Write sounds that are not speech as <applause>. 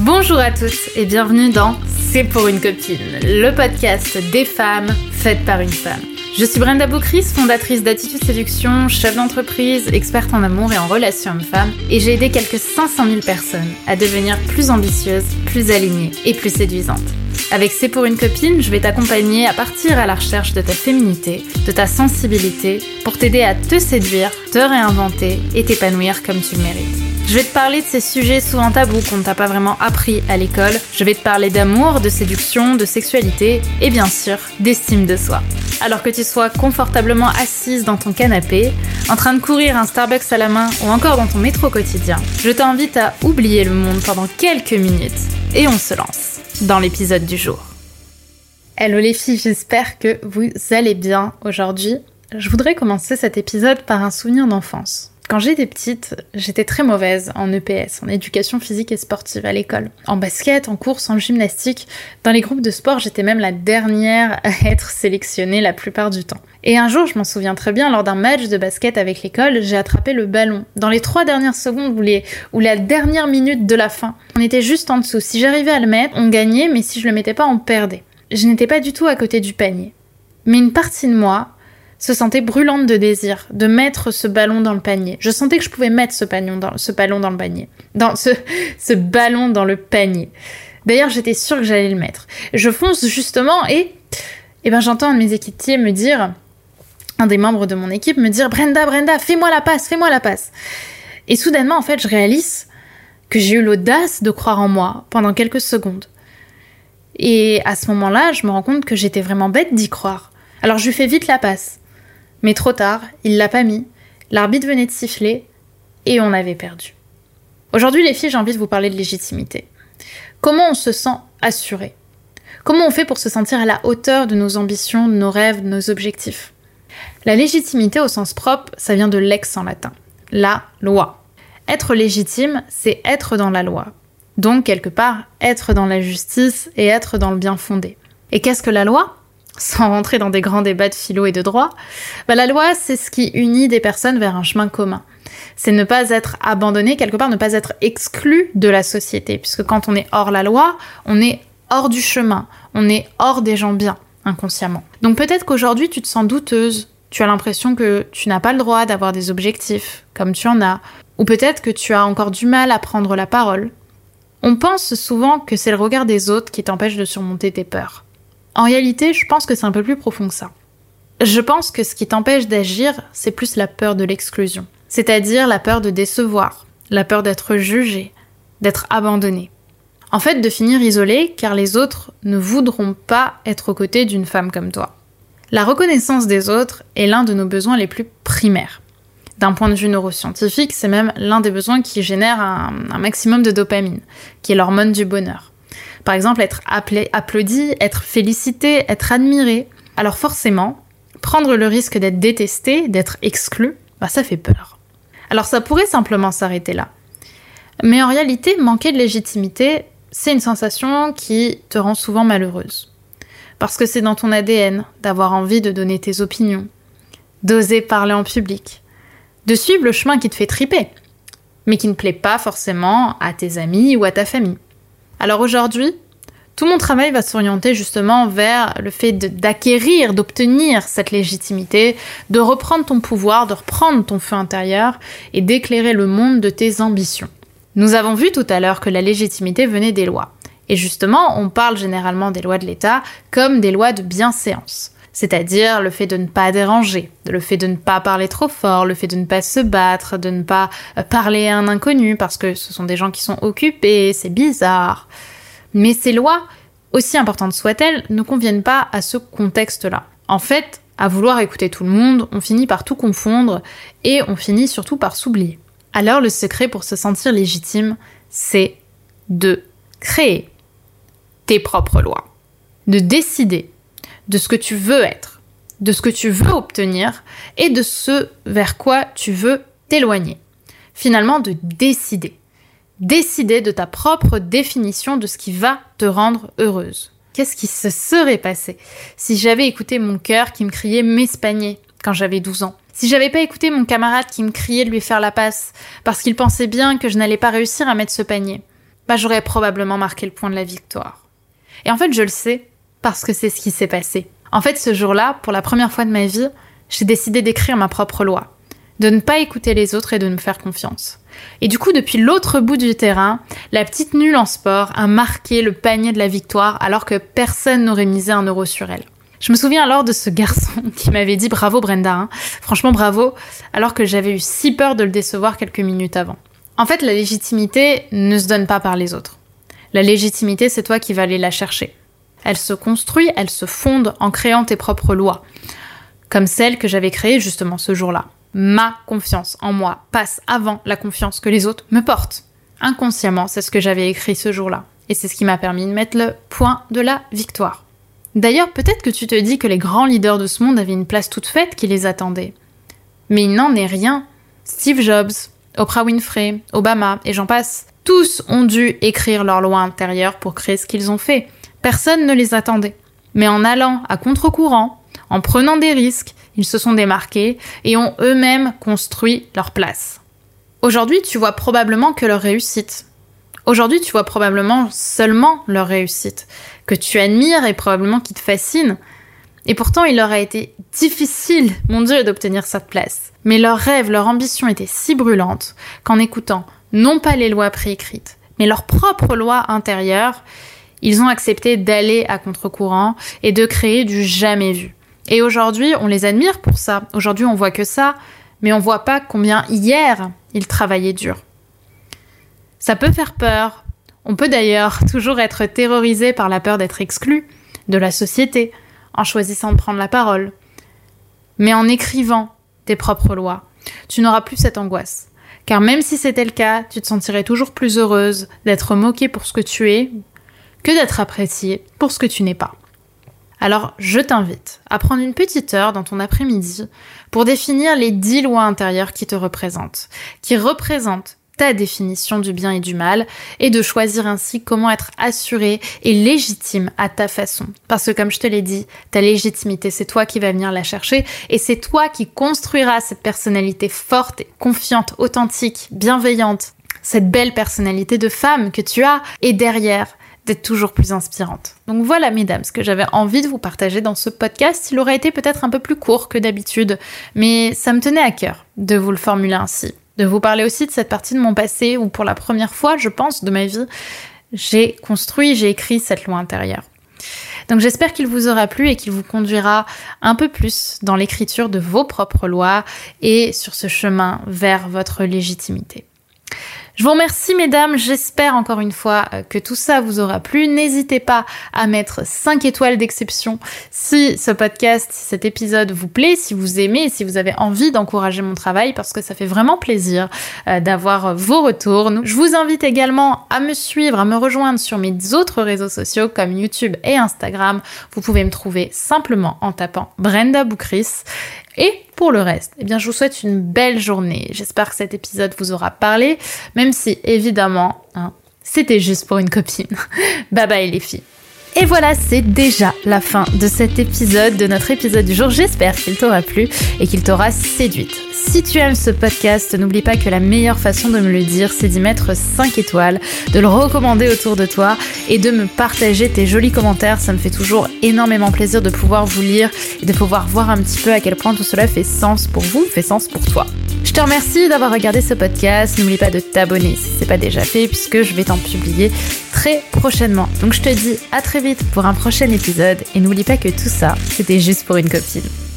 Bonjour à tous et bienvenue dans C'est pour une copine, le podcast des femmes faites par une femme. Je suis Brenda Boucris, fondatrice d'Attitude Séduction, chef d'entreprise, experte en amour et en relations hommes-femmes, et j'ai aidé quelques 500 000 personnes à devenir plus ambitieuses, plus alignées et plus séduisantes. Avec C'est pour une copine, je vais t'accompagner à partir à la recherche de ta féminité, de ta sensibilité, pour t'aider à te séduire, te réinventer et t'épanouir comme tu le mérites. Je vais te parler de ces sujets souvent tabous qu'on ne t'a pas vraiment appris à l'école. Je vais te parler d'amour, de séduction, de sexualité et bien sûr d'estime de soi. Alors que tu sois confortablement assise dans ton canapé, en train de courir un Starbucks à la main ou encore dans ton métro quotidien, je t'invite à oublier le monde pendant quelques minutes et on se lance dans l'épisode du jour. Hello les filles, j'espère que vous allez bien aujourd'hui. Je voudrais commencer cet épisode par un souvenir d'enfance. Quand j'étais petite, j'étais très mauvaise en EPS, en éducation physique et sportive à l'école. En basket, en course, en gymnastique. Dans les groupes de sport, j'étais même la dernière à être sélectionnée la plupart du temps. Et un jour, je m'en souviens très bien, lors d'un match de basket avec l'école, j'ai attrapé le ballon. Dans les trois dernières secondes ou, ou la dernière minute de la fin, on était juste en dessous. Si j'arrivais à le mettre, on gagnait, mais si je le mettais pas, on perdait. Je n'étais pas du tout à côté du panier. Mais une partie de moi se sentait brûlante de désir de mettre ce ballon dans le panier. Je sentais que je pouvais mettre ce, dans, ce ballon dans le panier. Dans ce, <laughs> ce ballon dans le panier. D'ailleurs, j'étais sûre que j'allais le mettre. Je fonce justement et, et eh ben, j'entends un de mes équipiers me dire, un des membres de mon équipe me dire Brenda, Brenda, fais-moi la passe, fais-moi la passe. Et soudainement, en fait, je réalise que j'ai eu l'audace de croire en moi pendant quelques secondes. Et à ce moment-là, je me rends compte que j'étais vraiment bête d'y croire. Alors je lui fais vite la passe. Mais trop tard, il l'a pas mis, l'arbitre venait de siffler, et on avait perdu. Aujourd'hui les filles, j'ai envie de vous parler de légitimité. Comment on se sent assuré? Comment on fait pour se sentir à la hauteur de nos ambitions, de nos rêves, de nos objectifs? La légitimité au sens propre, ça vient de l'ex en latin. La loi. Être légitime, c'est être dans la loi. Donc, quelque part, être dans la justice et être dans le bien fondé. Et qu'est-ce que la loi? Sans rentrer dans des grands débats de philo et de droit, bah, la loi, c'est ce qui unit des personnes vers un chemin commun. C'est ne pas être abandonné, quelque part ne pas être exclu de la société, puisque quand on est hors la loi, on est hors du chemin, on est hors des gens bien, inconsciemment. Donc peut-être qu'aujourd'hui tu te sens douteuse, tu as l'impression que tu n'as pas le droit d'avoir des objectifs, comme tu en as, ou peut-être que tu as encore du mal à prendre la parole. On pense souvent que c'est le regard des autres qui t'empêche de surmonter tes peurs. En réalité, je pense que c'est un peu plus profond que ça. Je pense que ce qui t'empêche d'agir, c'est plus la peur de l'exclusion. C'est-à-dire la peur de décevoir, la peur d'être jugé, d'être abandonné. En fait, de finir isolé car les autres ne voudront pas être aux côtés d'une femme comme toi. La reconnaissance des autres est l'un de nos besoins les plus primaires. D'un point de vue neuroscientifique, c'est même l'un des besoins qui génère un, maximum de dopamine, qui est l'hormone du bonheur. Par exemple, être appelé, applaudi, être félicité, être admiré. Alors forcément, prendre le risque d'être détesté, d'être exclu, bah ça fait peur. Alors ça pourrait simplement s'arrêter là. Mais en réalité, manquer de légitimité, c'est une sensation qui te rend souvent malheureuse. Parce que c'est dans ton ADN d'avoir envie de donner tes opinions, d'oser parler en public, de suivre le chemin qui te fait triper, mais qui ne plaît pas forcément à tes amis ou à ta famille. Alors aujourd'hui, tout mon travail va s'orienter justement vers le fait d'acquérir, d'obtenir cette légitimité, de reprendre ton pouvoir, de reprendre ton feu intérieur et d'éclairer le monde de tes ambitions. Nous avons vu tout à l'heure que la légitimité venait des lois. Et justement, on parle généralement des lois de l'État comme des lois de bienséance. C'est-à-dire le fait de ne pas déranger, le fait de ne pas parler trop fort, le fait de ne pas se battre, de ne pas euh, parler à un inconnu parce que ce sont des gens qui sont occupés, c'est bizarre. Mais ces lois, aussi importantes soient-elles, ne conviennent pas à ce contexte-là. En fait, à vouloir écouter tout le monde, on finit par tout confondre et on finit surtout par s'oublier. Alors le secret pour se sentir légitime, c'est de créer tes propres lois, de décider de ce que tu veux être, de ce que tu veux obtenir et de ce vers quoi tu veux t'éloigner. Finalement, de décider. Décider de ta propre définition de ce qui va te rendre heureuse. Qu'est-ce qui se serait passé si j'avais écouté mon cœur qui me criait m'espagner quand j'avais 12 ans? Si j'avais pas écouté mon camarade qui me criait de lui faire la passe parce qu'il pensait bien que je n'allais pas réussir à mettre ce panier bah j'aurais probablement marqué le point de la victoire. Et en fait, je le sais parce que c'est ce qui s'est passé. En fait, ce jour-là, pour la première fois de ma vie, j'ai décidé d'écrire ma propre loi, de ne pas écouter les autres et de me faire confiance. Et du coup, depuis l'autre bout du terrain, la petite nulle en sport a marqué le panier de la victoire alors que personne n'aurait misé un euro sur elle. Je me souviens alors de ce garçon <laughs> qui m'avait dit bravo Brenda, hein. franchement bravo, alors que j'avais eu si peur de le décevoir quelques minutes avant. En fait, la légitimité ne se donne pas par les autres. La légitimité, c'est toi qui vas aller la chercher. Elle se construit, elle se fonde en créant tes propres lois, comme celle que j'avais créée justement ce jour-là. Ma confiance en moi passe avant la confiance que les autres me portent. Inconsciemment, c'est ce que j'avais écrit ce jour-là. Et c'est ce qui m'a permis de mettre le point de la victoire. D'ailleurs, peut-être que tu te dis que les grands leaders de ce monde avaient une place toute faite qui les attendait. Mais il n'en est rien. Steve Jobs, Oprah Winfrey, Obama et j'en passe, tous ont dû écrire leur loi intérieure pour créer ce qu'ils ont fait. Personne ne les attendait. Mais en allant à contre-courant, en prenant des risques, ils se sont démarqués et ont eux-mêmes construit leur place. Aujourd'hui, tu vois probablement que leur réussite. Aujourd'hui, tu vois probablement seulement leur réussite, que tu admires et probablement qui te fascine. Et pourtant, il leur a été difficile, mon Dieu, d'obtenir cette place. Mais leurs rêves, leur ambition étaient si brûlantes qu'en écoutant non pas les lois préécrites, mais leurs propres lois intérieures, ils ont accepté d'aller à contre-courant et de créer du jamais vu. Et aujourd'hui, on les admire pour ça. Aujourd'hui, on voit que ça, mais on voit pas combien hier ils travaillaient dur. Ça peut faire peur. On peut d'ailleurs toujours être terrorisé par la peur d'être exclu de la société en choisissant de prendre la parole. Mais en écrivant tes propres lois, tu n'auras plus cette angoisse. Car même si c'était le cas, tu te sentirais toujours plus heureuse d'être moquée pour ce que tu es que d'être appréciée pour ce que tu n'es pas. Alors, je t'invite à prendre une petite heure dans ton après-midi pour définir les dix lois intérieures qui te représentent, qui représentent ta définition du bien et du mal, et de choisir ainsi comment être assuré et légitime à ta façon. Parce que comme je te l'ai dit, ta légitimité, c'est toi qui vas venir la chercher, et c'est toi qui construiras cette personnalité forte, confiante, authentique, bienveillante, cette belle personnalité de femme que tu as, et derrière, d'être toujours plus inspirante. Donc voilà, mesdames, ce que j'avais envie de vous partager dans ce podcast. Il aurait été peut-être un peu plus court que d'habitude, mais ça me tenait à cœur de vous le formuler ainsi. De vous parler aussi de cette partie de mon passé où pour la première fois, je pense, de ma vie, j'ai construit, j'ai écrit cette loi intérieure. Donc j'espère qu'il vous aura plu et qu'il vous conduira un peu plus dans l'écriture de vos propres lois et sur ce chemin vers votre légitimité. Je vous remercie mesdames, j'espère encore une fois euh, que tout ça vous aura plu. N'hésitez pas à mettre 5 étoiles d'exception si ce podcast, si cet épisode vous plaît, si vous aimez, si vous avez envie d'encourager mon travail parce que ça fait vraiment plaisir euh, d'avoir vos retours. Je vous invite également à me suivre, à me rejoindre sur mes autres réseaux sociaux comme YouTube et Instagram. Vous pouvez me trouver simplement en tapant Brenda Boukris. Et pour le reste, eh bien, je vous souhaite une belle journée. J'espère que cet épisode vous aura parlé, même si évidemment, hein, c'était juste pour une copine. <laughs> bye bye les filles. Et voilà, c'est déjà la fin de cet épisode, de notre épisode du jour. J'espère qu'il t'aura plu et qu'il t'aura séduite. Si tu aimes ce podcast, n'oublie pas que la meilleure façon de me le dire, c'est d'y mettre 5 étoiles, de le recommander autour de toi et de me partager tes jolis commentaires. Ça me fait toujours énormément plaisir de pouvoir vous lire et de pouvoir voir un petit peu à quel point tout cela fait sens pour vous, fait sens pour toi. Je te remercie d'avoir regardé ce podcast. N'oublie pas de t'abonner si c'est pas déjà fait puisque je vais t'en publier très prochainement. Donc je te dis à très vite pour un prochain épisode et n'oublie pas que tout ça, c'était juste pour une copine.